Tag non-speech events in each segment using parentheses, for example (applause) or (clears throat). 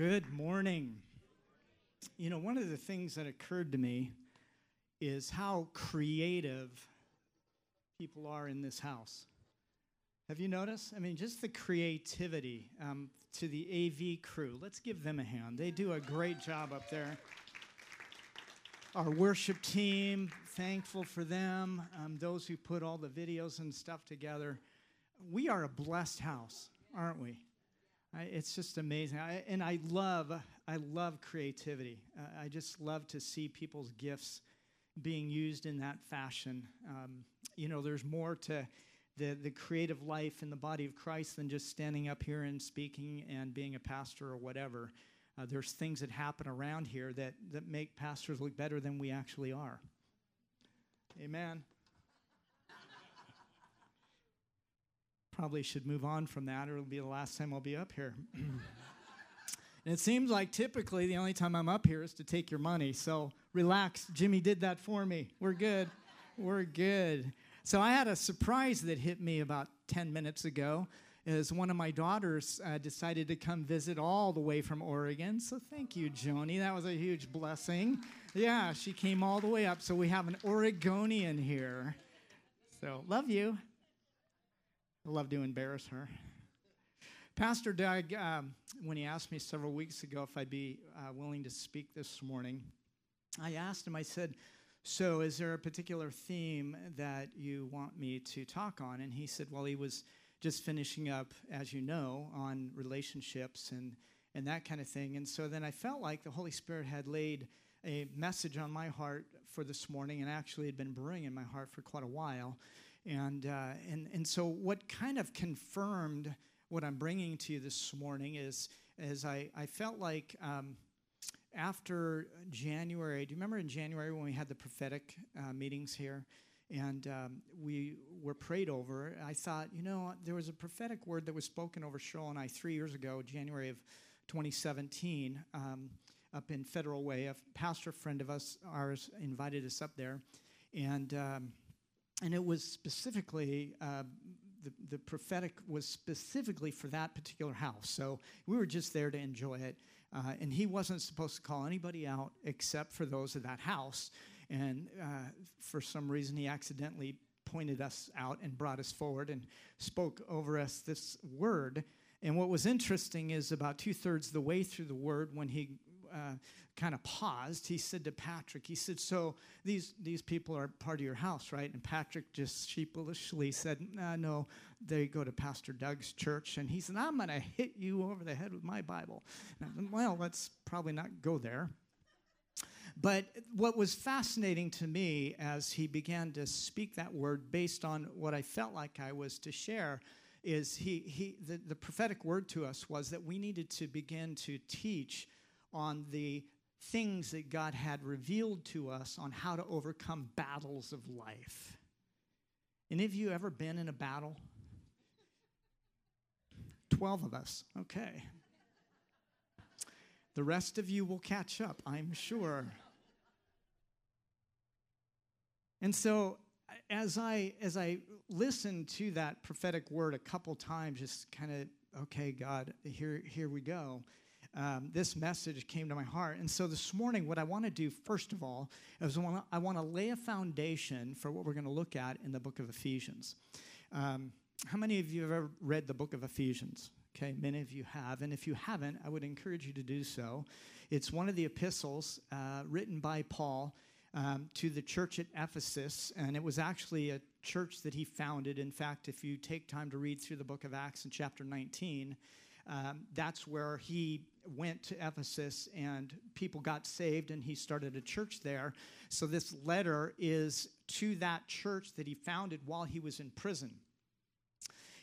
Good morning. You know, one of the things that occurred to me is how creative people are in this house. Have you noticed? I mean, just the creativity um, to the AV crew. Let's give them a hand. They do a great job up there. Our worship team, thankful for them. Um, those who put all the videos and stuff together. We are a blessed house, aren't we? I, it's just amazing. I, and I love, I love creativity. Uh, I just love to see people's gifts being used in that fashion. Um, you know, there's more to the, the creative life in the body of Christ than just standing up here and speaking and being a pastor or whatever. Uh, there's things that happen around here that, that make pastors look better than we actually are. Amen. Probably should move on from that, or it'll be the last time I'll be up here. (clears throat) and it seems like typically the only time I'm up here is to take your money. So relax. Jimmy did that for me. We're good. We're good. So I had a surprise that hit me about 10 minutes ago. As one of my daughters uh, decided to come visit all the way from Oregon. So thank you, Joni. That was a huge blessing. Yeah, she came all the way up. So we have an Oregonian here. So love you. I love to embarrass her. Pastor Doug, um, when he asked me several weeks ago if I'd be uh, willing to speak this morning, I asked him, I said, So, is there a particular theme that you want me to talk on? And he said, Well, he was just finishing up, as you know, on relationships and, and that kind of thing. And so then I felt like the Holy Spirit had laid a message on my heart for this morning and actually had been brewing in my heart for quite a while. And, uh, and, and so, what kind of confirmed what I'm bringing to you this morning is, is I, I felt like um, after January, do you remember in January when we had the prophetic uh, meetings here? And um, we were prayed over. I thought, you know, there was a prophetic word that was spoken over Cheryl and I three years ago, January of 2017, um, up in Federal Way. A pastor friend of us, ours, invited us up there. And um, and it was specifically uh, the, the prophetic was specifically for that particular house. So we were just there to enjoy it. Uh, and he wasn't supposed to call anybody out except for those of that house. And uh, for some reason, he accidentally pointed us out and brought us forward and spoke over us this word. And what was interesting is about two thirds the way through the word, when he uh, kind of paused, he said to Patrick, he said, So these, these people are part of your house, right? And Patrick just sheepishly said, nah, No, they go to Pastor Doug's church. And he said, I'm going to hit you over the head with my Bible. Said, well, let's probably not go there. But what was fascinating to me as he began to speak that word based on what I felt like I was to share is he, he the, the prophetic word to us was that we needed to begin to teach on the things that God had revealed to us on how to overcome battles of life. Any of you ever been in a battle? 12 of us. Okay. The rest of you will catch up, I'm sure. And so as I as I listened to that prophetic word a couple times, just kind of, okay, God, here here we go um, this message came to my heart. And so this morning, what I want to do, first of all, is I want to lay a foundation for what we're going to look at in the book of Ephesians. Um, how many of you have ever read the book of Ephesians? Okay, many of you have. And if you haven't, I would encourage you to do so. It's one of the epistles uh, written by Paul um, to the church at Ephesus, and it was actually a church that he founded. In fact, if you take time to read through the book of Acts in chapter 19, um, that's where he went to Ephesus and people got saved and he started a church there. So this letter is to that church that he founded while he was in prison.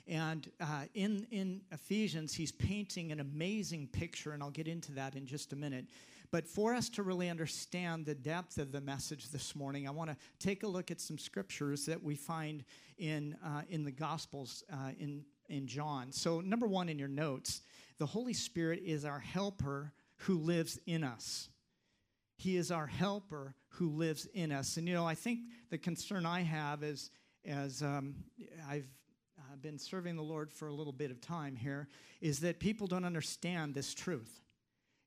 And uh, in, in Ephesians, he's painting an amazing picture, and I'll get into that in just a minute. But for us to really understand the depth of the message this morning, I want to take a look at some scriptures that we find in, uh, in the Gospels uh, in, in John. So, number one in your notes the Holy Spirit is our helper who lives in us. He is our helper who lives in us. And you know, I think the concern I have is, as um, I've uh, been serving the Lord for a little bit of time here, is that people don't understand this truth.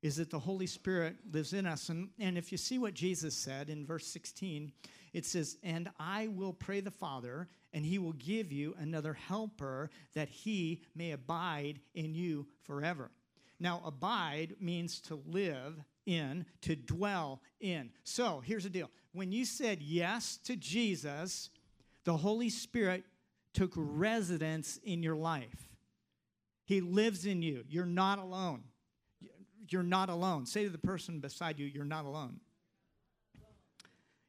is that the Holy Spirit lives in us. And, and if you see what Jesus said in verse 16, it says, And I will pray the Father, and he will give you another helper that he may abide in you forever. Now, abide means to live in, to dwell in. So here's the deal when you said yes to Jesus, the Holy Spirit took residence in your life. He lives in you. You're not alone. You're not alone. Say to the person beside you, You're not alone.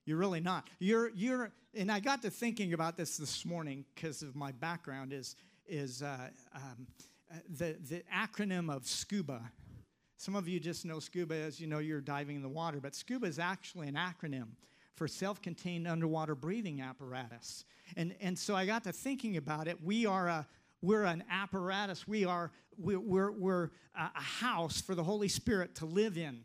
You're really not. You're, you're, and I got to thinking about this this morning because of my background is, is uh, um, uh, the, the acronym of SCUBA. Some of you just know SCUBA as you know you're diving in the water, but SCUBA is actually an acronym for self contained underwater breathing apparatus. And, and so I got to thinking about it. We are a, we're an apparatus. We are we're, we're, we're a house for the Holy Spirit to live in.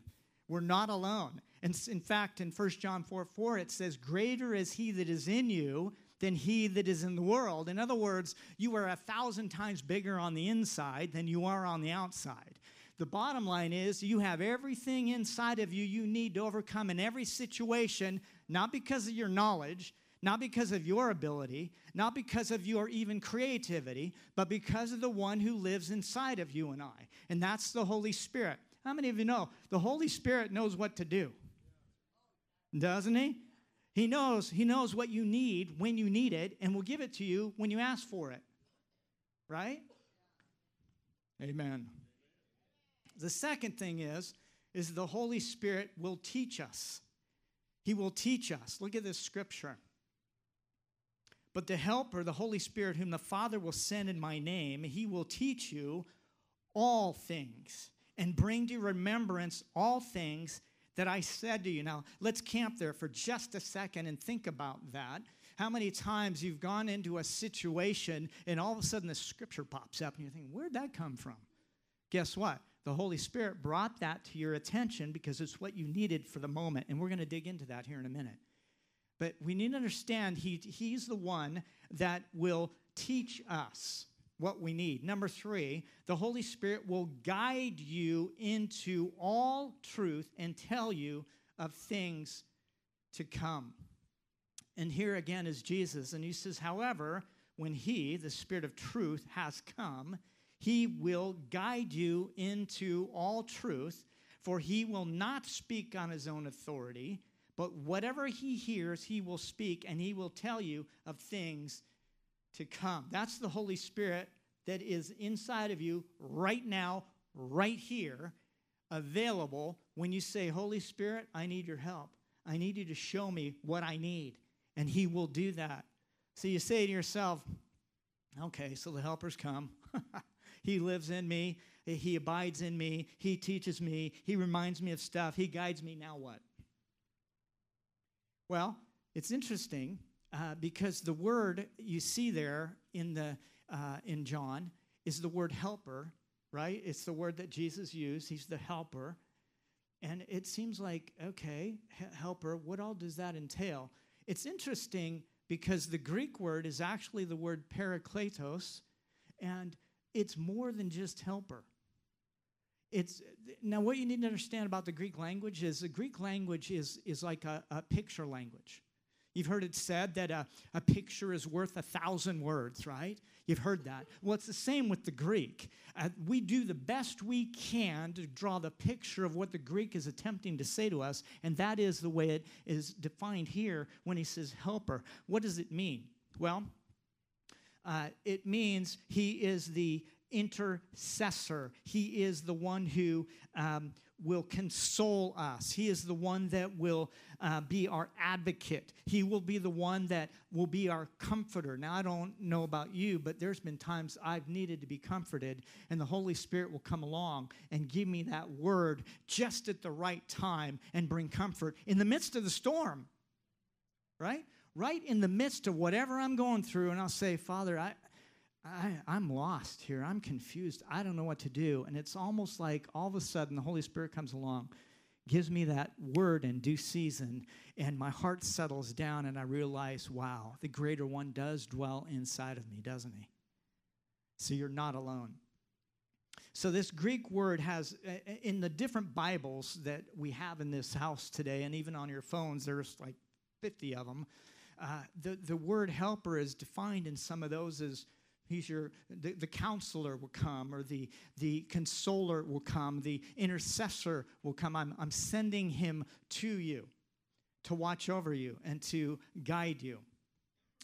We're not alone. And in fact, in 1 John 4 4, it says, Greater is he that is in you than he that is in the world. In other words, you are a thousand times bigger on the inside than you are on the outside. The bottom line is you have everything inside of you you need to overcome in every situation, not because of your knowledge, not because of your ability, not because of your even creativity, but because of the one who lives inside of you and I. And that's the Holy Spirit. How many of you know the Holy Spirit knows what to do? Doesn't he? He knows, he knows what you need when you need it and will give it to you when you ask for it. Right? Amen. The second thing is is the Holy Spirit will teach us. He will teach us. Look at this scripture. But the Helper, the Holy Spirit, whom the Father will send in my name, he will teach you all things and bring to remembrance all things that I said to you. Now, let's camp there for just a second and think about that. How many times you've gone into a situation and all of a sudden the scripture pops up and you're thinking, where'd that come from? Guess what? The Holy Spirit brought that to your attention because it's what you needed for the moment. And we're going to dig into that here in a minute. But we need to understand he, He's the one that will teach us what we need. Number three, the Holy Spirit will guide you into all truth and tell you of things to come. And here again is Jesus. And he says, however, when he, the Spirit of truth, has come, he will guide you into all truth, for he will not speak on his own authority but whatever he hears, he will speak and he will tell you of things to come. That's the Holy Spirit that is inside of you right now, right here, available when you say, Holy Spirit, I need your help. I need you to show me what I need. And he will do that. So you say to yourself, okay, so the helper's come. (laughs) he lives in me. He abides in me. He teaches me. He reminds me of stuff. He guides me. Now what? Well, it's interesting uh, because the word you see there in, the, uh, in John is the word helper, right? It's the word that Jesus used. He's the helper. And it seems like, okay, helper, what all does that entail? It's interesting because the Greek word is actually the word parakletos, and it's more than just helper. It's now what you need to understand about the Greek language is the Greek language is, is like a, a picture language. You've heard it said that a, a picture is worth a thousand words, right? You've heard that. Well, it's the same with the Greek. Uh, we do the best we can to draw the picture of what the Greek is attempting to say to us, and that is the way it is defined here when he says helper. What does it mean? Well, uh, it means he is the intercessor. He is the one who um, will console us. He is the one that will uh, be our advocate. He will be the one that will be our comforter. Now, I don't know about you, but there's been times I've needed to be comforted, and the Holy Spirit will come along and give me that word just at the right time and bring comfort in the midst of the storm, right? Right in the midst of whatever I'm going through, and I'll say, Father, I, I, am lost here. I'm confused. I don't know what to do. And it's almost like all of a sudden the Holy Spirit comes along, gives me that word in due season, and my heart settles down, and I realize, wow, the greater one does dwell inside of me, doesn't he? So you're not alone. So, this Greek word has, in the different Bibles that we have in this house today, and even on your phones, there's like 50 of them. Uh, the, the word helper is defined in some of those as he's your the, the counselor will come or the the consoler will come the intercessor will come I'm, I'm sending him to you to watch over you and to guide you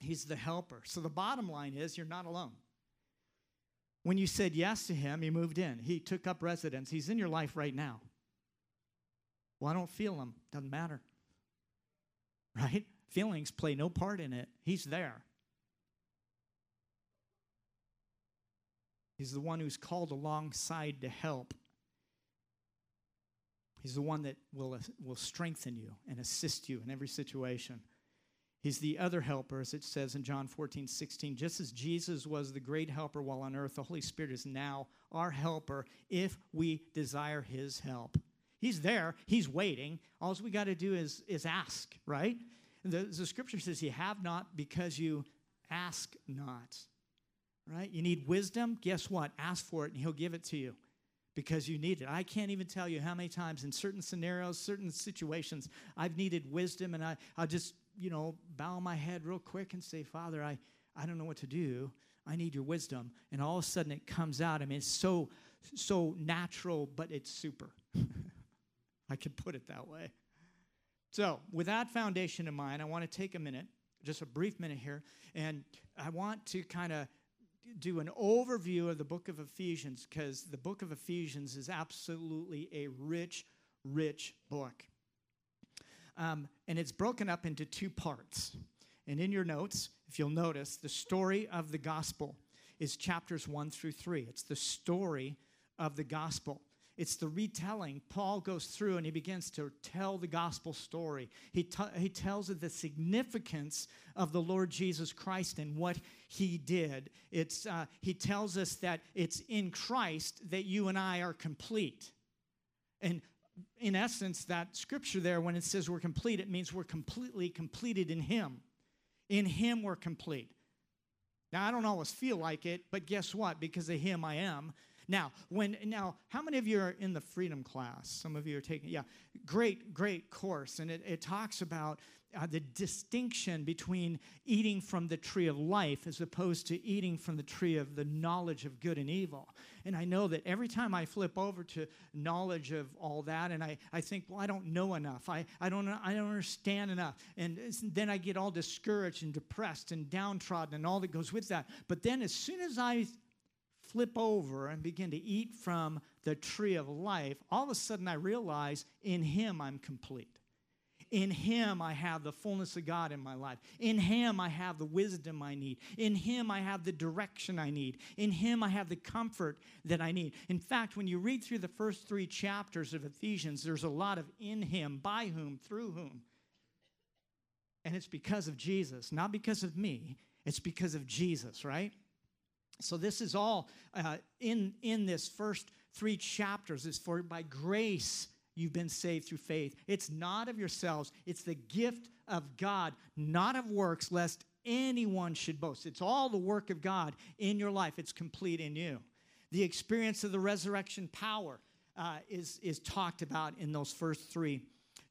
he's the helper so the bottom line is you're not alone when you said yes to him, he moved in. He took up residence. He's in your life right now. Well, I don't feel him. Doesn't matter. Right? Feelings play no part in it. He's there. He's the one who's called alongside to help. He's the one that will, uh, will strengthen you and assist you in every situation. He's the other helper, as it says in John 14, 16. Just as Jesus was the great helper while on earth, the Holy Spirit is now our helper if we desire his help. He's there, he's waiting. All we got to do is, is ask, right? The, the scripture says, You have not because you ask not, right? You need wisdom. Guess what? Ask for it and he'll give it to you because you need it. I can't even tell you how many times in certain scenarios, certain situations, I've needed wisdom and I, I'll just you know, bow my head real quick and say, Father, I, I don't know what to do. I need your wisdom. And all of a sudden it comes out. I mean, it's so, so natural, but it's super. (laughs) I could put it that way. So, with that foundation in mind, I want to take a minute, just a brief minute here, and I want to kind of do an overview of the book of Ephesians because the book of Ephesians is absolutely a rich, rich book. Um, and it's broken up into two parts. And in your notes, if you'll notice, the story of the gospel is chapters one through three. It's the story of the gospel. It's the retelling. Paul goes through and he begins to tell the gospel story. He, t- he tells of the significance of the Lord Jesus Christ and what he did. It's, uh, he tells us that it's in Christ that you and I are complete. And in essence, that scripture there, when it says we're complete, it means we're completely completed in Him. In Him, we're complete. Now, I don't always feel like it, but guess what? Because of Him, I am. Now, when now, how many of you are in the freedom class? Some of you are taking, yeah, great, great course, and it, it talks about uh, the distinction between eating from the tree of life as opposed to eating from the tree of the knowledge of good and evil. And I know that every time I flip over to knowledge of all that, and I, I think, well, I don't know enough. I, I, don't, I don't understand enough. And then I get all discouraged and depressed and downtrodden and all that goes with that. But then as soon as I flip over and begin to eat from the tree of life, all of a sudden I realize in Him I'm complete. In Him, I have the fullness of God in my life. In Him, I have the wisdom I need. In Him, I have the direction I need. In Him, I have the comfort that I need. In fact, when you read through the first three chapters of Ephesians, there's a lot of in Him, by whom, through whom. And it's because of Jesus, not because of me. It's because of Jesus, right? So this is all uh, in in this first three chapters. Is for by grace you've been saved through faith. It's not of yourselves, it's the gift of God, not of works, lest anyone should boast. It's all the work of God in your life, it's complete in you. The experience of the resurrection power uh, is, is talked about in those first three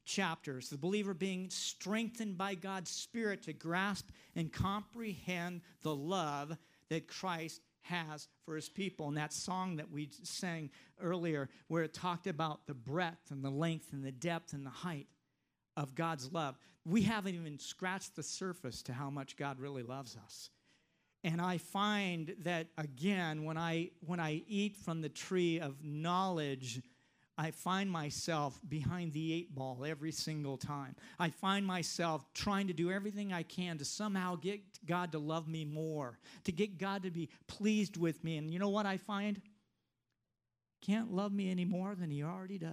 chapters. The believer being strengthened by God's Spirit to grasp and comprehend the love that Christ has for his people. And that song that we sang earlier, where it talked about the breadth and the length and the depth and the height of God's love, we haven't even scratched the surface to how much God really loves us. And I find that again, when I when I eat from the tree of knowledge I find myself behind the eight ball every single time. I find myself trying to do everything I can to somehow get God to love me more, to get God to be pleased with me. And you know what I find? Can't love me any more than he already does.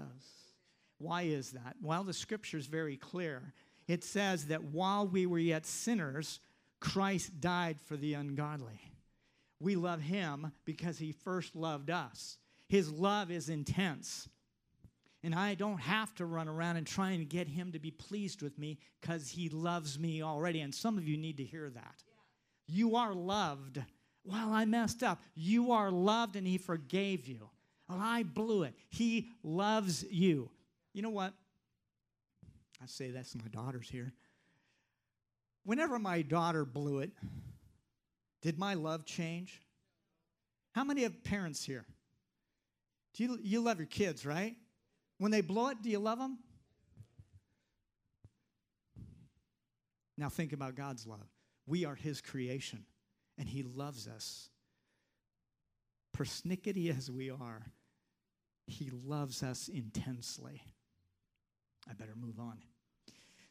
Why is that? Well, the scripture is very clear. It says that while we were yet sinners, Christ died for the ungodly. We love him because he first loved us. His love is intense. And I don't have to run around and try and get him to be pleased with me because he loves me already. And some of you need to hear that. You are loved. Well, I messed up. You are loved and he forgave you. Well, I blew it. He loves you. You know what? I say that's my daughter's here. Whenever my daughter blew it, did my love change? How many of parents here? Do you, you love your kids, right? When they blow it, do you love them? Now think about God's love. We are His creation, and He loves us. Persnickety as we are, He loves us intensely. I better move on.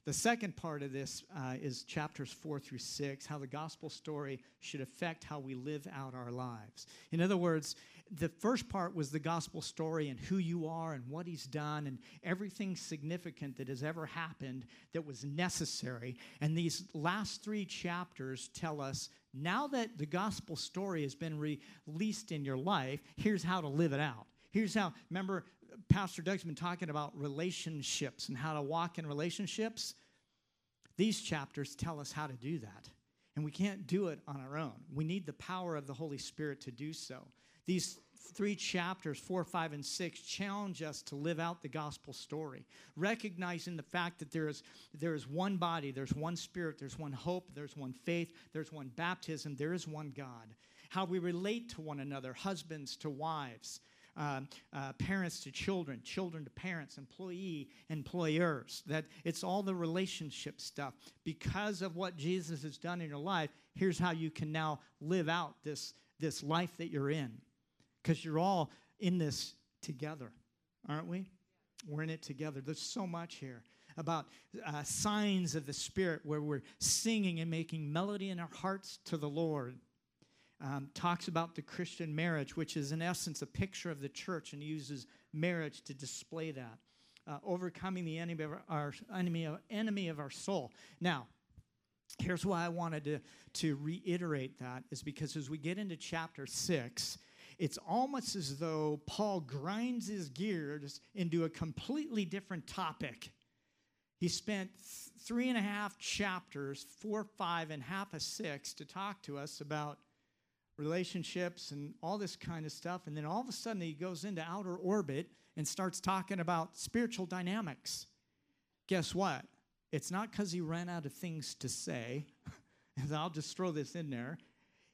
The second part of this uh, is chapters four through six, how the gospel story should affect how we live out our lives. In other words, the first part was the gospel story and who you are and what he's done and everything significant that has ever happened that was necessary. And these last three chapters tell us now that the gospel story has been released in your life, here's how to live it out. Here's how, remember, Pastor Doug's been talking about relationships and how to walk in relationships. These chapters tell us how to do that. And we can't do it on our own. We need the power of the Holy Spirit to do so. These three chapters, four, five, and six, challenge us to live out the gospel story, recognizing the fact that there is, there is one body, there's one spirit, there's one hope, there's one faith, there's one baptism, there is one God. How we relate to one another, husbands to wives, uh, uh, parents to children, children to parents, employee, employers. That it's all the relationship stuff. Because of what Jesus has done in your life, here's how you can now live out this, this life that you're in. Because you're all in this together, aren't we? We're in it together. There's so much here about uh, signs of the Spirit where we're singing and making melody in our hearts to the Lord um, talks about the Christian marriage, which is in essence a picture of the church, and uses marriage to display that. Uh, overcoming the enemy of our, enemy, of, enemy of our soul. Now, here's why I wanted to, to reiterate that is because as we get into chapter six, it's almost as though Paul grinds his gears into a completely different topic. He spent th- three and a half chapters, four, five, and half a six, to talk to us about relationships and all this kind of stuff. And then all of a sudden he goes into outer orbit and starts talking about spiritual dynamics. Guess what? It's not because he ran out of things to say. (laughs) and I'll just throw this in there.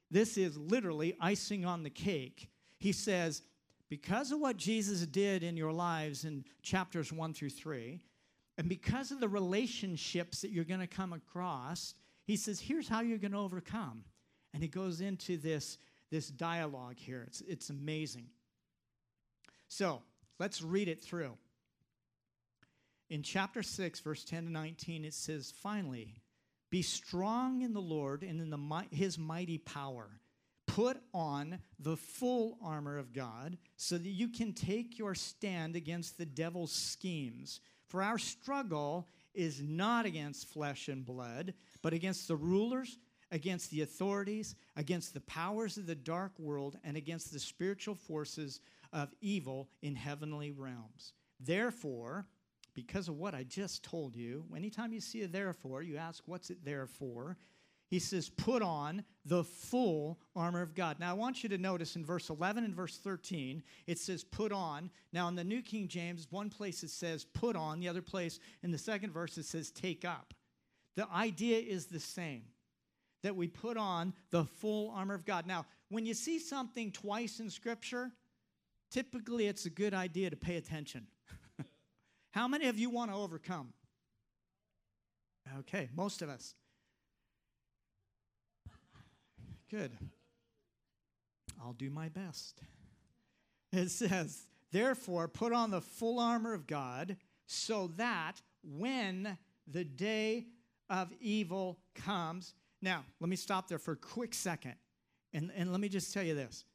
This is literally icing on the cake. He says, because of what Jesus did in your lives in chapters one through three, and because of the relationships that you're going to come across, he says, here's how you're going to overcome. And he goes into this, this dialogue here. It's, it's amazing. So let's read it through. In chapter 6, verse 10 to 19, it says, Finally, be strong in the Lord and in the, his mighty power. Put on the full armor of God so that you can take your stand against the devil's schemes. For our struggle is not against flesh and blood, but against the rulers against the authorities, against the powers of the dark world, and against the spiritual forces of evil in heavenly realms. Therefore, because of what I just told you, anytime you see a therefore, you ask, what's it there for? He says, put on the full armor of God. Now, I want you to notice in verse 11 and verse 13, it says, put on. Now, in the New King James, one place it says, put on. The other place, in the second verse, it says, take up. The idea is the same that we put on the full armor of God. Now, when you see something twice in Scripture, typically it's a good idea to pay attention. (laughs) How many of you want to overcome? Okay, most of us. Good. I'll do my best. It says, Therefore, put on the full armor of God so that when the day of evil comes, now, let me stop there for a quick second. And, and let me just tell you this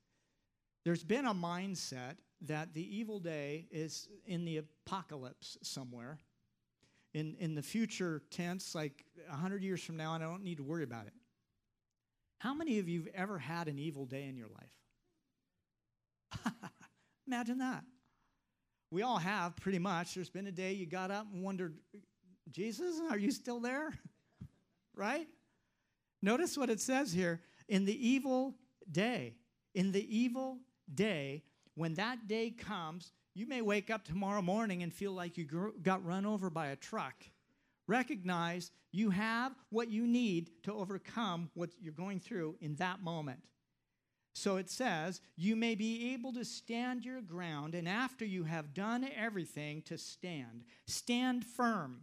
there's been a mindset that the evil day is in the apocalypse somewhere. In, in the future tense, like 100 years from now, and I don't need to worry about it. How many of you have ever had an evil day in your life? (laughs) Imagine that. We all have, pretty much. There's been a day you got up and wondered, Jesus, are you still there? (laughs) right? Notice what it says here in the evil day. In the evil day, when that day comes, you may wake up tomorrow morning and feel like you got run over by a truck. Recognize you have what you need to overcome what you're going through in that moment. So it says, You may be able to stand your ground, and after you have done everything, to stand. Stand firm.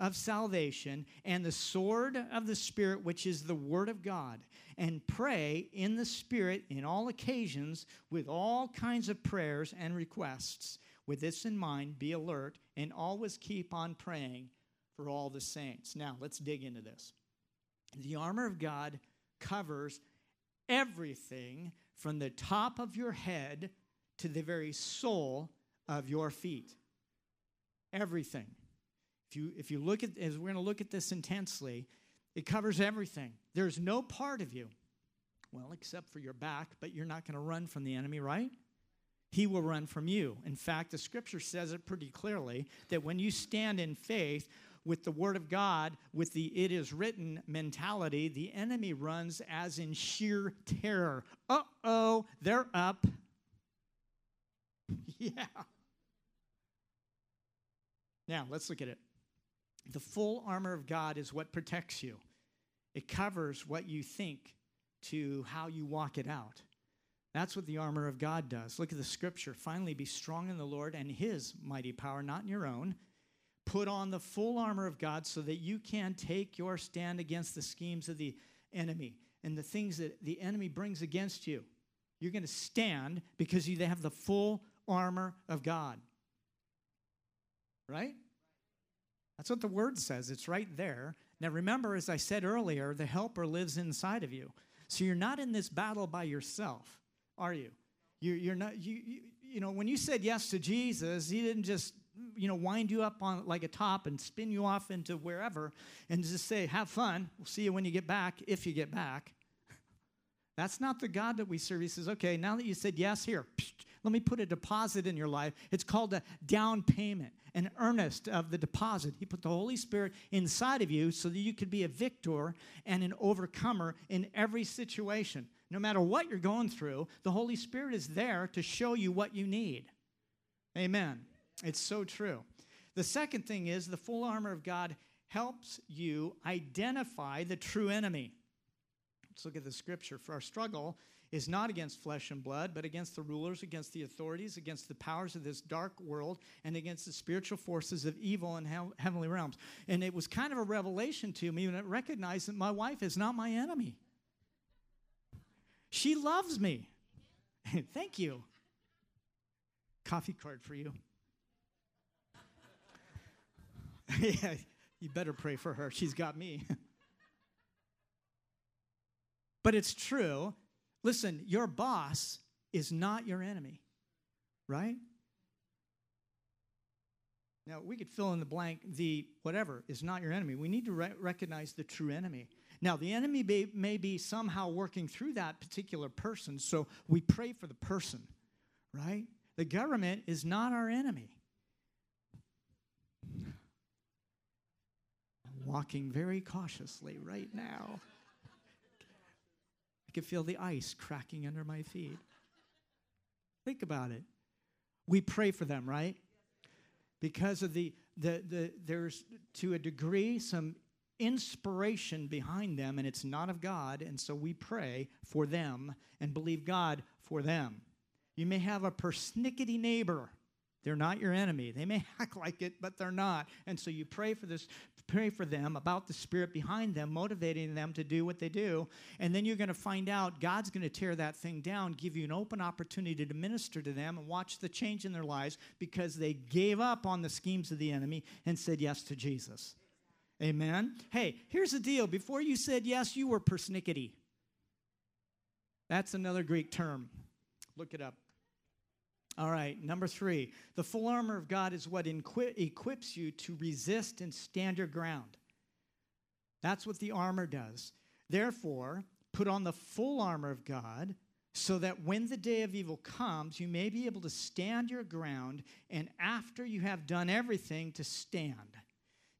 of salvation and the sword of the Spirit, which is the Word of God, and pray in the Spirit in all occasions with all kinds of prayers and requests. With this in mind, be alert and always keep on praying for all the saints. Now, let's dig into this. The armor of God covers everything from the top of your head to the very sole of your feet. Everything. If you, if you look at, as we're going to look at this intensely, it covers everything. There's no part of you, well, except for your back, but you're not going to run from the enemy, right? He will run from you. In fact, the scripture says it pretty clearly that when you stand in faith, with the Word of God, with the it is written mentality, the enemy runs as in sheer terror. Uh oh, they're up. (laughs) yeah. Now, let's look at it. The full armor of God is what protects you, it covers what you think to how you walk it out. That's what the armor of God does. Look at the scripture. Finally, be strong in the Lord and his mighty power, not in your own. Put on the full armor of God so that you can take your stand against the schemes of the enemy and the things that the enemy brings against you. You're going to stand because you have the full armor of God. Right? That's what the word says. It's right there. Now, remember, as I said earlier, the helper lives inside of you. So you're not in this battle by yourself, are you? You're, not, you, you, you know, when you said yes to Jesus, he didn't just you know, wind you up on like a top and spin you off into wherever and just say, have fun. We'll see you when you get back, if you get back. (laughs) That's not the God that we serve. He says, okay, now that you said yes, here, let me put a deposit in your life. It's called a down payment, an earnest of the deposit. He put the Holy Spirit inside of you so that you could be a victor and an overcomer in every situation. No matter what you're going through, the Holy Spirit is there to show you what you need. Amen. It's so true. The second thing is the full armor of God helps you identify the true enemy. Let's look at the scripture. For our struggle is not against flesh and blood, but against the rulers, against the authorities, against the powers of this dark world, and against the spiritual forces of evil in he- heavenly realms. And it was kind of a revelation to me when I recognized that my wife is not my enemy. She loves me. (laughs) Thank you. Coffee card for you. (laughs) yeah, you better pray for her. She's got me. (laughs) but it's true. Listen, your boss is not your enemy, right? Now, we could fill in the blank, the whatever is not your enemy. We need to re- recognize the true enemy. Now, the enemy may, may be somehow working through that particular person, so we pray for the person, right? The government is not our enemy. I'm walking very cautiously right now. I can feel the ice cracking under my feet. Think about it. We pray for them, right? Because of the, the, the there's to a degree some inspiration behind them, and it's not of God, and so we pray for them and believe God for them. You may have a persnickety neighbor. They're not your enemy. They may (laughs) act like it, but they're not. And so you pray for this pray for them about the spirit behind them, motivating them to do what they do. And then you're going to find out God's going to tear that thing down, give you an open opportunity to minister to them and watch the change in their lives because they gave up on the schemes of the enemy and said yes to Jesus. Amen. Hey, here's the deal. Before you said yes, you were persnickety. That's another Greek term. Look it up. All right, number three. The full armor of God is what inqui- equips you to resist and stand your ground. That's what the armor does. Therefore, put on the full armor of God so that when the day of evil comes, you may be able to stand your ground, and after you have done everything, to stand.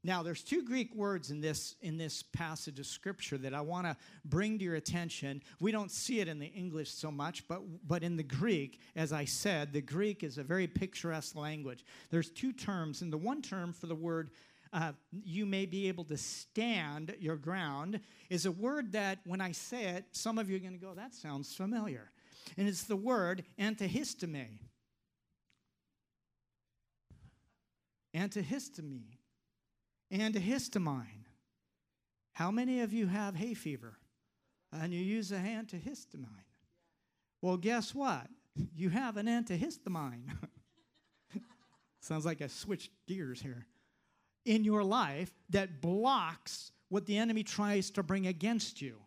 Now, there's two Greek words in this, in this passage of scripture that I want to bring to your attention. We don't see it in the English so much, but, but in the Greek, as I said, the Greek is a very picturesque language. There's two terms, and the one term for the word uh, you may be able to stand your ground is a word that, when I say it, some of you are going to go, that sounds familiar. And it's the word antihistome. Antihistome. Antihistamine. How many of you have hay fever and you use a antihistamine? Well, guess what? You have an antihistamine. (laughs) Sounds like I switched gears here in your life that blocks what the enemy tries to bring against you.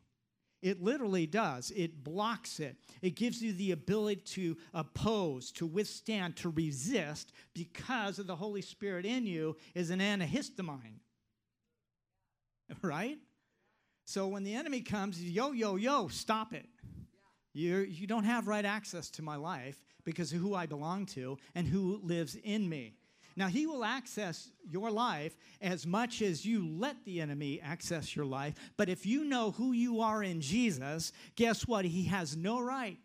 It literally does. It blocks it. It gives you the ability to oppose, to withstand, to resist because of the Holy Spirit in you is an antihistamine. (laughs) Right? So when the enemy comes, yo, yo, yo, stop it. You're, you don't have right access to my life because of who I belong to and who lives in me. Now, he will access your life as much as you let the enemy access your life. But if you know who you are in Jesus, guess what? He has no right,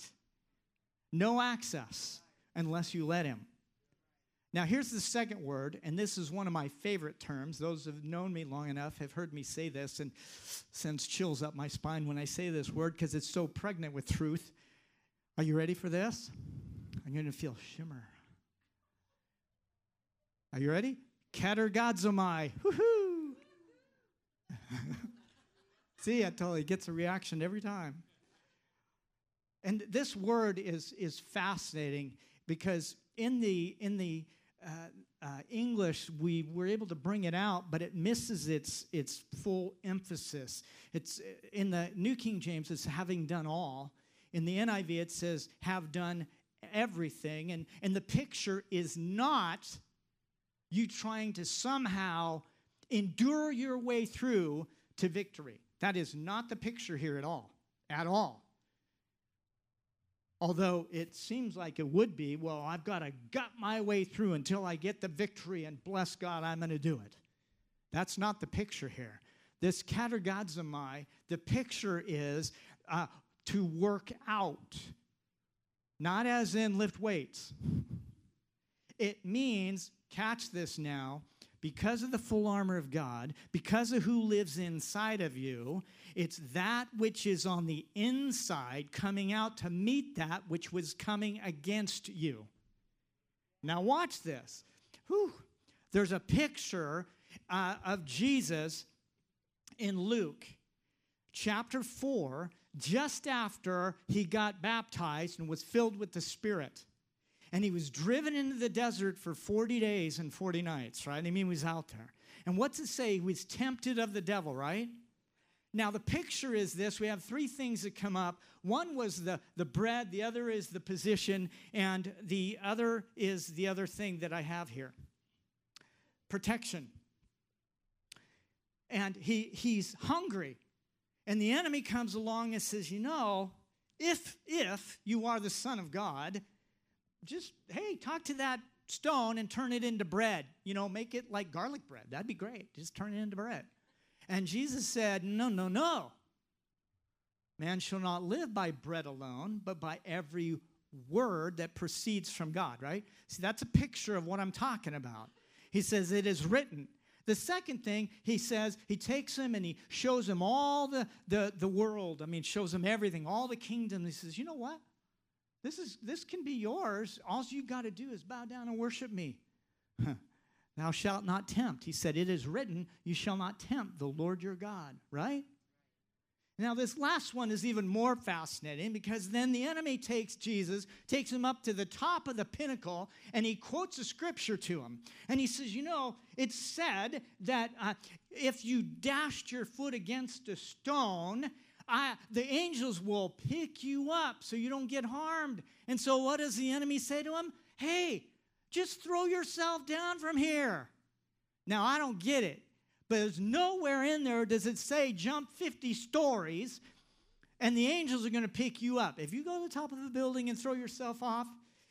no access unless you let him. Now, here's the second word, and this is one of my favorite terms. Those who have known me long enough have heard me say this and sends chills up my spine when I say this word because it's so pregnant with truth. Are you ready for this? I'm going to feel shimmer. Are you ready? Katergazomai. Woohoo! (laughs) See, I you, gets a reaction every time. And this word is, is fascinating because in the, in the uh, uh, English, we were able to bring it out, but it misses its, its full emphasis. It's, in the New King James, it's having done all. In the NIV, it says, have done everything. And, and the picture is not you trying to somehow endure your way through to victory. That is not the picture here at all. At all. Although it seems like it would be, well, I've got to gut my way through until I get the victory, and bless God, I'm going to do it. That's not the picture here. This katergazomai, the picture is uh, to work out, not as in lift weights. It means Catch this now. Because of the full armor of God, because of who lives inside of you, it's that which is on the inside coming out to meet that which was coming against you. Now, watch this. Whew. There's a picture uh, of Jesus in Luke chapter 4, just after he got baptized and was filled with the Spirit and he was driven into the desert for 40 days and 40 nights, right? I mean, he was out there. And what's it say? He was tempted of the devil, right? Now, the picture is this we have three things that come up. One was the, the bread, the other is the position, and the other is the other thing that I have here protection. And he, he's hungry. And the enemy comes along and says, You know, if, if you are the Son of God, just, hey, talk to that stone and turn it into bread. You know, make it like garlic bread. That'd be great. Just turn it into bread. And Jesus said, No, no, no. Man shall not live by bread alone, but by every word that proceeds from God, right? See, that's a picture of what I'm talking about. He says, It is written. The second thing he says, he takes him and he shows him all the, the, the world. I mean, shows him everything, all the kingdom. He says, You know what? This, is, this can be yours. All you got to do is bow down and worship me. (laughs) Thou shalt not tempt. He said, It is written, You shall not tempt the Lord your God, right? Now, this last one is even more fascinating because then the enemy takes Jesus, takes him up to the top of the pinnacle, and he quotes a scripture to him. And he says, You know, it's said that uh, if you dashed your foot against a stone, I, the angels will pick you up so you don't get harmed. And so, what does the enemy say to him? hey, just throw yourself down from here. Now, I don't get it, but there's nowhere in there does it say jump 50 stories and the angels are going to pick you up. If you go to the top of the building and throw yourself off,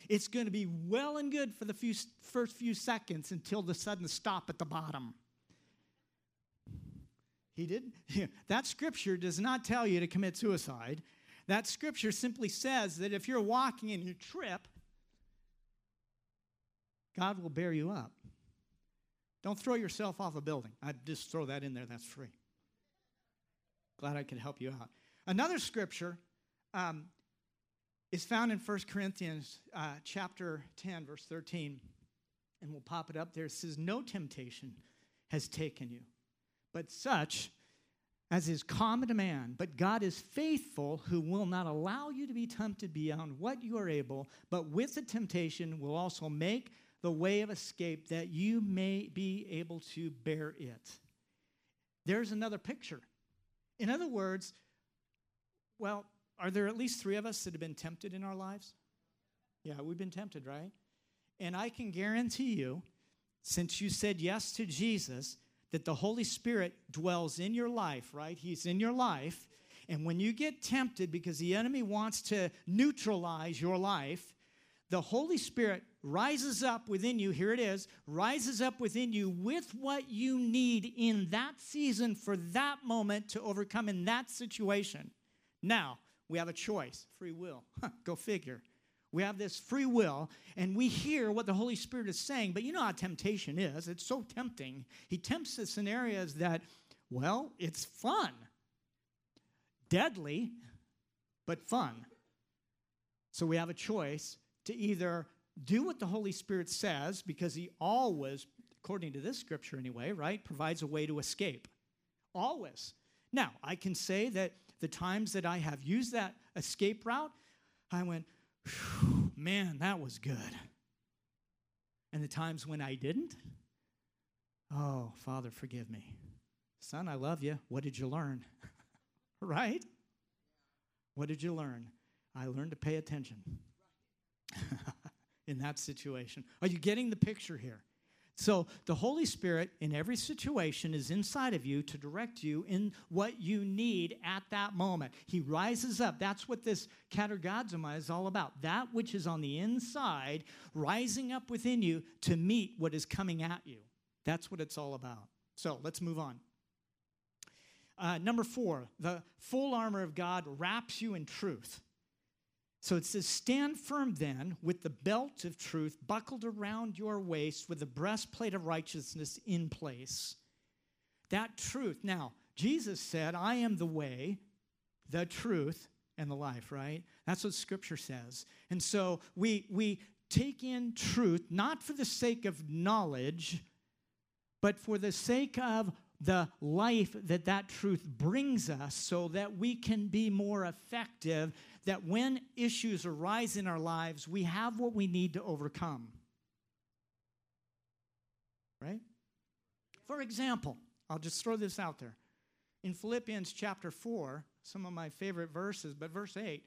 it's going to be well and good for the few, first few seconds until the sudden stop at the bottom. He did. (laughs) That scripture does not tell you to commit suicide. That scripture simply says that if you're walking and you trip, God will bear you up. Don't throw yourself off a building. I just throw that in there. That's free. Glad I could help you out. Another scripture um, is found in 1 Corinthians uh, chapter 10, verse 13. And we'll pop it up there. It says, No temptation has taken you, but such as is common to man. But God is faithful, who will not allow you to be tempted beyond what you are able, but with the temptation will also make the way of escape that you may be able to bear it. There's another picture. In other words, well, are there at least three of us that have been tempted in our lives? Yeah, we've been tempted, right? And I can guarantee you, since you said yes to Jesus, that the Holy Spirit dwells in your life, right? He's in your life. And when you get tempted because the enemy wants to neutralize your life, the Holy Spirit rises up within you. Here it is rises up within you with what you need in that season for that moment to overcome in that situation. Now, we have a choice free will. (laughs) Go figure. We have this free will, and we hear what the Holy Spirit is saying. But you know how temptation is. It's so tempting. He tempts us in areas that, well, it's fun, deadly, but fun. So we have a choice to either do what the Holy Spirit says, because He always, according to this scripture anyway, right, provides a way to escape. Always. Now, I can say that the times that I have used that escape route, I went, man, that was good. And the times when I didn't, oh, Father, forgive me. Son, I love you. What did you learn? (laughs) right? What did you learn? I learned to pay attention (laughs) in that situation. Are you getting the picture here? So the Holy Spirit in every situation is inside of you to direct you in what you need at that moment. He rises up. That's what this katergazomai is all about. That which is on the inside rising up within you to meet what is coming at you. That's what it's all about. So let's move on. Uh, number four, the full armor of God wraps you in truth. So it says, Stand firm then with the belt of truth buckled around your waist with the breastplate of righteousness in place. That truth. Now, Jesus said, I am the way, the truth, and the life, right? That's what scripture says. And so we, we take in truth not for the sake of knowledge, but for the sake of the life that that truth brings us so that we can be more effective that when issues arise in our lives, we have what we need to overcome. Right? For example, I'll just throw this out there. In Philippians chapter 4, some of my favorite verses, but verse 8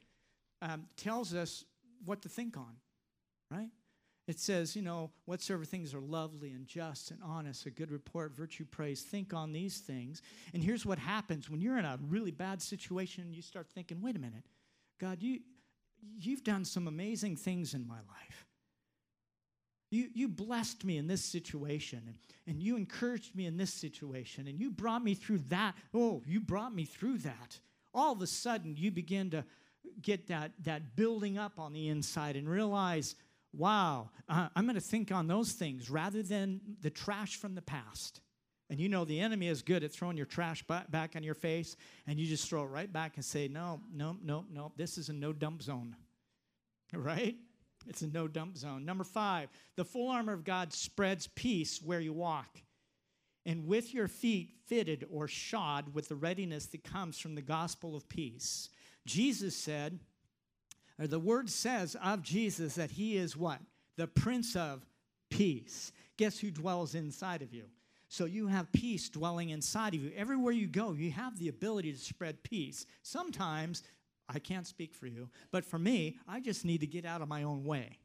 um, tells us what to think on, right? It says, you know, whatsoever things are lovely and just and honest, a good report, virtue, praise, think on these things. And here's what happens when you're in a really bad situation and you start thinking, wait a minute, God, you, you've done some amazing things in my life. You, you blessed me in this situation, and, and you encouraged me in this situation, and you brought me through that. Oh, you brought me through that. All of a sudden, you begin to get that, that building up on the inside and realize, wow, uh, I'm going to think on those things rather than the trash from the past. And you know the enemy is good at throwing your trash back on your face, and you just throw it right back and say, No, no, no, no, this is a no dump zone. (laughs) Right? It's a no dump zone. Number five, the full armor of God spreads peace where you walk. And with your feet fitted or shod with the readiness that comes from the gospel of peace. Jesus said, or the word says of Jesus that he is what? The Prince of Peace. Guess who dwells inside of you? So you have peace dwelling inside of you. Everywhere you go, you have the ability to spread peace. Sometimes, I can't speak for you, but for me, I just need to get out of my own way.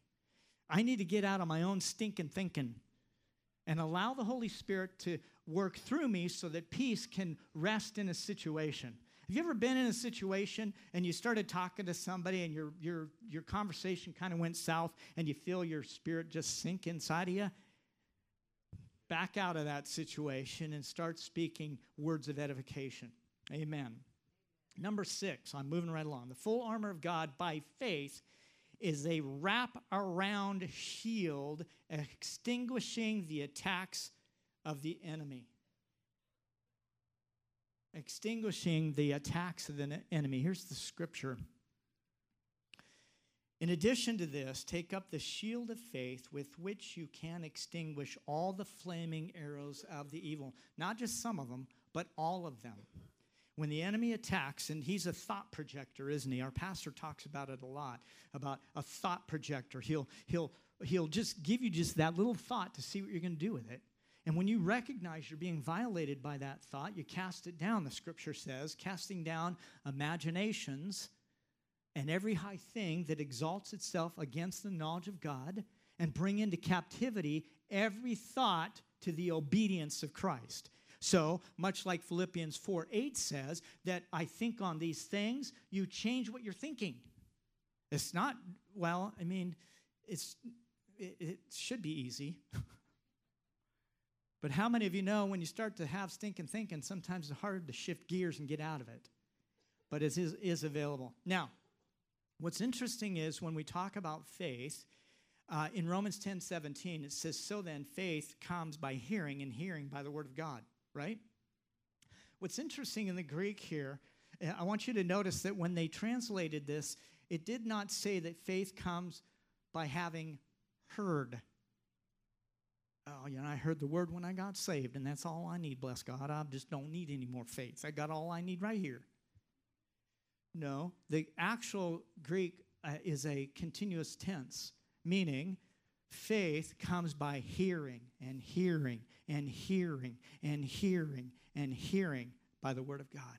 I need to get out of my own stinking thinking and allow the Holy Spirit to work through me so that peace can rest in a situation. Have you ever been in a situation and you started talking to somebody and your, your, your conversation kind of went south and you feel your spirit just sink inside of you? Back out of that situation and start speaking words of edification. Amen. Number six, I'm moving right along. The full armor of God by faith is a wrap around shield extinguishing the attacks of the enemy. Extinguishing the attacks of the enemy. Here's the scripture. In addition to this, take up the shield of faith with which you can extinguish all the flaming arrows of the evil. Not just some of them, but all of them when the enemy attacks, and he's a thought projector, isn't he? Our pastor talks about it a lot about a thought projector. He'll, he'll, he'll just give you just that little thought to see what you're going to do with it. And when you recognize you're being violated by that thought, you cast it down, the scripture says, casting down imaginations and every high thing that exalts itself against the knowledge of God, and bring into captivity every thought to the obedience of Christ. So, much like Philippians 4 8 says, that I think on these things, you change what you're thinking. It's not, well, I mean, it's, it, it should be easy. (laughs) but how many of you know when you start to have stinking thinking, sometimes it's hard to shift gears and get out of it? But it is, is available. Now, what's interesting is when we talk about faith, uh, in Romans 10 17, it says, So then, faith comes by hearing, and hearing by the word of God right? What's interesting in the Greek here, uh, I want you to notice that when they translated this, it did not say that faith comes by having heard. Oh, you know, I heard the word when I got saved, and that's all I need, bless God. I just don't need any more faith. I got all I need right here. No, the actual Greek uh, is a continuous tense, meaning Faith comes by hearing and hearing and hearing and hearing and hearing by the Word of God,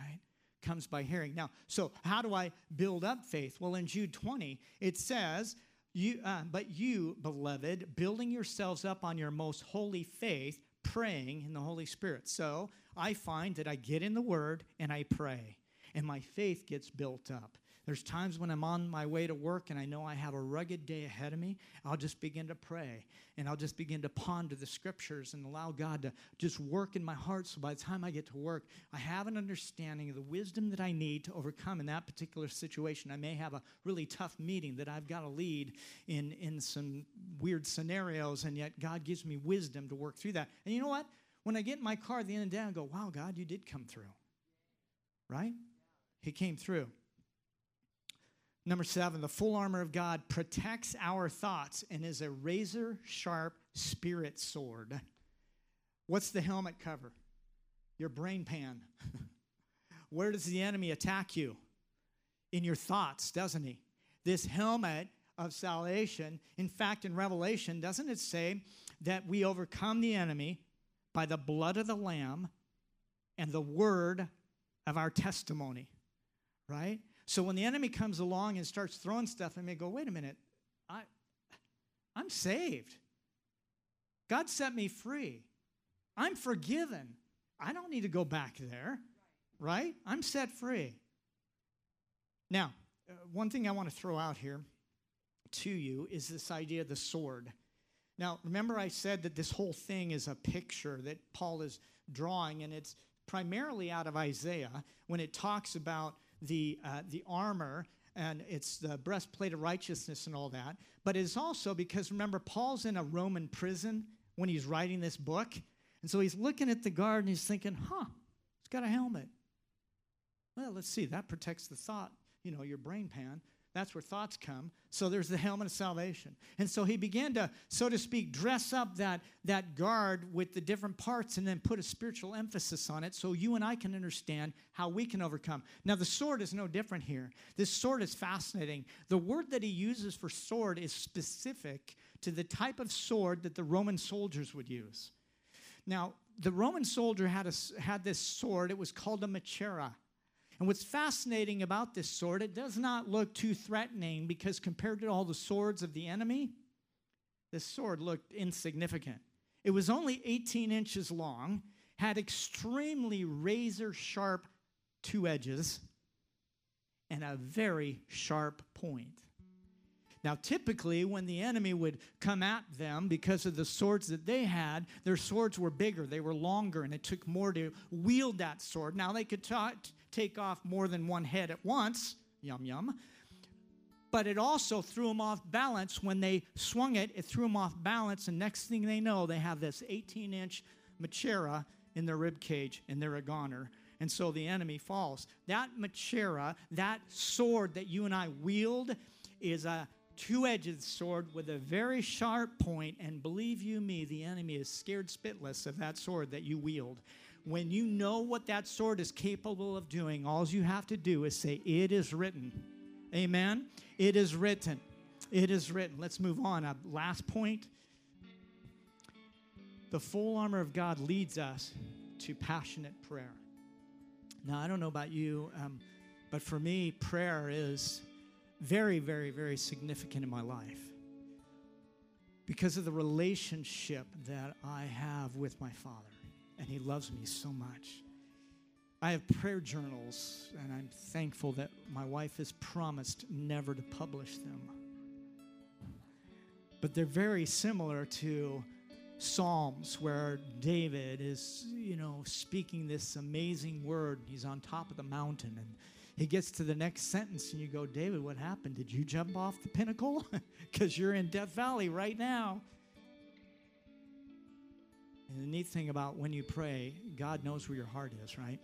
right? Comes by hearing. Now, so how do I build up faith? Well, in Jude 20, it says, you, uh, but you, beloved, building yourselves up on your most holy faith, praying in the Holy Spirit. So I find that I get in the Word and I pray, and my faith gets built up. There's times when I'm on my way to work and I know I have a rugged day ahead of me. I'll just begin to pray and I'll just begin to ponder the scriptures and allow God to just work in my heart. So by the time I get to work, I have an understanding of the wisdom that I need to overcome in that particular situation. I may have a really tough meeting that I've got to lead in, in some weird scenarios, and yet God gives me wisdom to work through that. And you know what? When I get in my car at the end of the day, I go, wow, God, you did come through. Right? He came through. Number seven, the full armor of God protects our thoughts and is a razor sharp spirit sword. What's the helmet cover? Your brain pan. (laughs) Where does the enemy attack you? In your thoughts, doesn't he? This helmet of salvation, in fact, in Revelation, doesn't it say that we overcome the enemy by the blood of the Lamb and the word of our testimony? Right? So when the enemy comes along and starts throwing stuff at me, I go, wait a minute, I, I'm saved. God set me free. I'm forgiven. I don't need to go back there, right? I'm set free. Now, uh, one thing I want to throw out here to you is this idea of the sword. Now, remember, I said that this whole thing is a picture that Paul is drawing, and it's primarily out of Isaiah when it talks about the, uh, the armor and it's the breastplate of righteousness and all that. But it's also because remember, Paul's in a Roman prison when he's writing this book. And so he's looking at the guard and he's thinking, huh, it's got a helmet. Well, let's see, that protects the thought, you know, your brain pan. That's where thoughts come. So there's the helmet of salvation. And so he began to, so to speak, dress up that, that guard with the different parts and then put a spiritual emphasis on it so you and I can understand how we can overcome. Now, the sword is no different here. This sword is fascinating. The word that he uses for sword is specific to the type of sword that the Roman soldiers would use. Now, the Roman soldier had, a, had this sword, it was called a machaira. And what's fascinating about this sword, it does not look too threatening because compared to all the swords of the enemy, this sword looked insignificant. It was only 18 inches long, had extremely razor sharp two edges, and a very sharp point. Now, typically, when the enemy would come at them because of the swords that they had, their swords were bigger, they were longer, and it took more to wield that sword. Now, they could ta- take off more than one head at once, yum yum, but it also threw them off balance. When they swung it, it threw them off balance, and next thing they know, they have this 18 inch machaira in their rib cage, and they're a goner and so the enemy falls. That machaira, that sword that you and I wield, is a two edged sword with a very sharp point, and believe you me, the enemy is scared spitless of that sword that you wield. When you know what that sword is capable of doing, all you have to do is say, It is written. Amen? It is written. It is written. Let's move on. A last point. The full armor of God leads us to passionate prayer. Now, I don't know about you, um, but for me, prayer is very, very, very significant in my life because of the relationship that I have with my Father, and He loves me so much. I have prayer journals, and I'm thankful that my wife has promised never to publish them. But they're very similar to Psalms where David is, you know, speaking this amazing word. He's on top of the mountain and he gets to the next sentence and you go, David, what happened? Did you jump off the pinnacle? (laughs) Because you're in Death Valley right now. And the neat thing about when you pray, God knows where your heart is, right?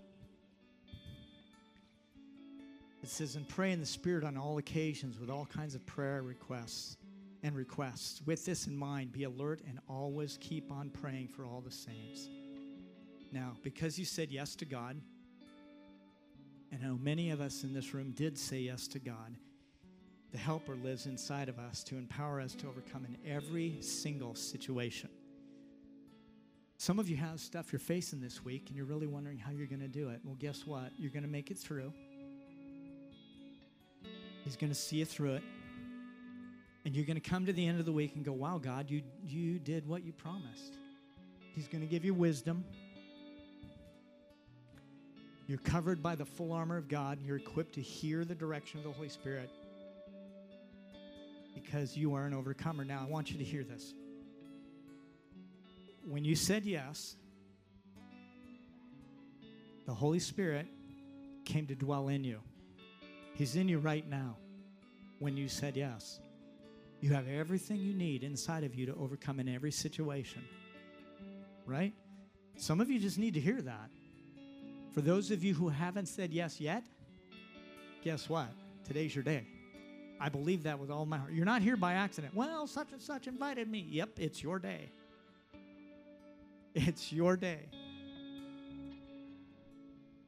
It says, and pray in the Spirit on all occasions with all kinds of prayer requests and requests. With this in mind, be alert and always keep on praying for all the saints. Now, because you said yes to God, and know many of us in this room did say yes to God, the helper lives inside of us to empower us to overcome in every single situation. Some of you have stuff you're facing this week and you're really wondering how you're going to do it. Well, guess what? You're going to make it through. He's going to see you through it. And you're going to come to the end of the week and go, wow, God, you, you did what you promised. He's going to give you wisdom. You're covered by the full armor of God. And you're equipped to hear the direction of the Holy Spirit because you are an overcomer. Now, I want you to hear this. When you said yes, the Holy Spirit came to dwell in you. He's in you right now when you said yes. You have everything you need inside of you to overcome in every situation. Right? Some of you just need to hear that. For those of you who haven't said yes yet, guess what? Today's your day. I believe that with all my heart. You're not here by accident. Well, such and such invited me. Yep, it's your day. It's your day.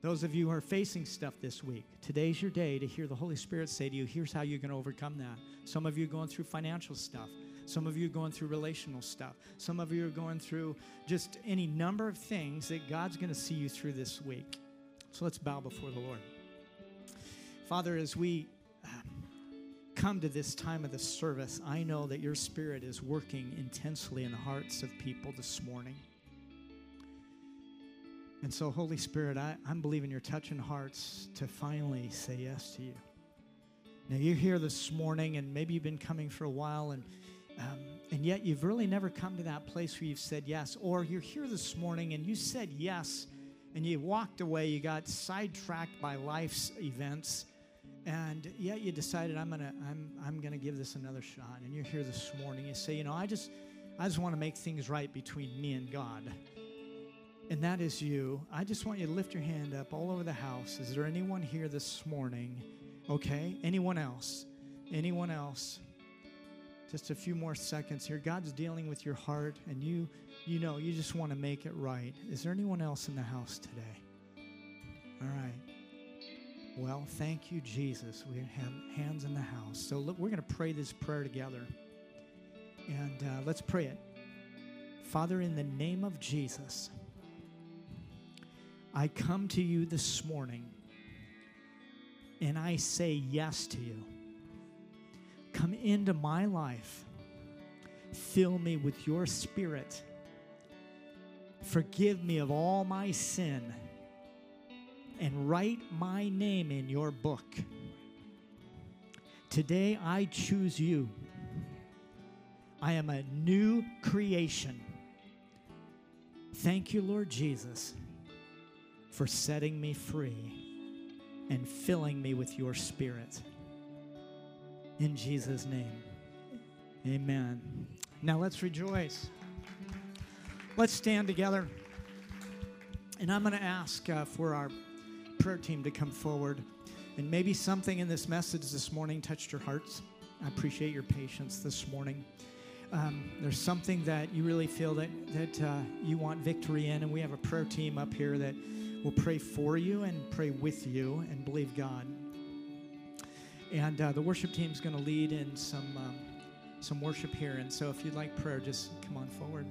Those of you who are facing stuff this week, today's your day to hear the Holy Spirit say to you, here's how you're going to overcome that. Some of you are going through financial stuff. Some of you are going through relational stuff. Some of you are going through just any number of things that God's going to see you through this week. So let's bow before the Lord. Father, as we um, come to this time of the service, I know that your Spirit is working intensely in the hearts of people this morning. And so, Holy Spirit, I, I'm believing you're touching hearts to finally say yes to you. Now, you're here this morning, and maybe you've been coming for a while, and, um, and yet you've really never come to that place where you've said yes. Or you're here this morning and you said yes, and you walked away, you got sidetracked by life's events, and yet you decided, I'm to I'm, I'm to give this another shot. And you're here this morning, you say, You know, I just, I just want to make things right between me and God and that is you, I just want you to lift your hand up all over the house. Is there anyone here this morning? Okay. Anyone else? Anyone else? Just a few more seconds here. God's dealing with your heart, and you, you know, you just want to make it right. Is there anyone else in the house today? All right. Well, thank you, Jesus. We have hands in the house. So look, we're going to pray this prayer together. And uh, let's pray it. Father, in the name of Jesus, I come to you this morning and I say yes to you. Come into my life. Fill me with your spirit. Forgive me of all my sin and write my name in your book. Today I choose you. I am a new creation. Thank you, Lord Jesus, for setting me free and filling me with your spirit. In Jesus' name, amen. Now let's rejoice. Let's stand together. And I'm going to ask uh, for our prayer team to come forward. And maybe something in this message this morning touched your hearts. I appreciate your patience this morning. Um, there's something that you really feel that, that uh, you want victory in, and we have a prayer team up here that will pray for you and pray with you and believe God. And uh, the worship team is going to lead in some, um, some worship here. And so if you'd like prayer, just come on forward.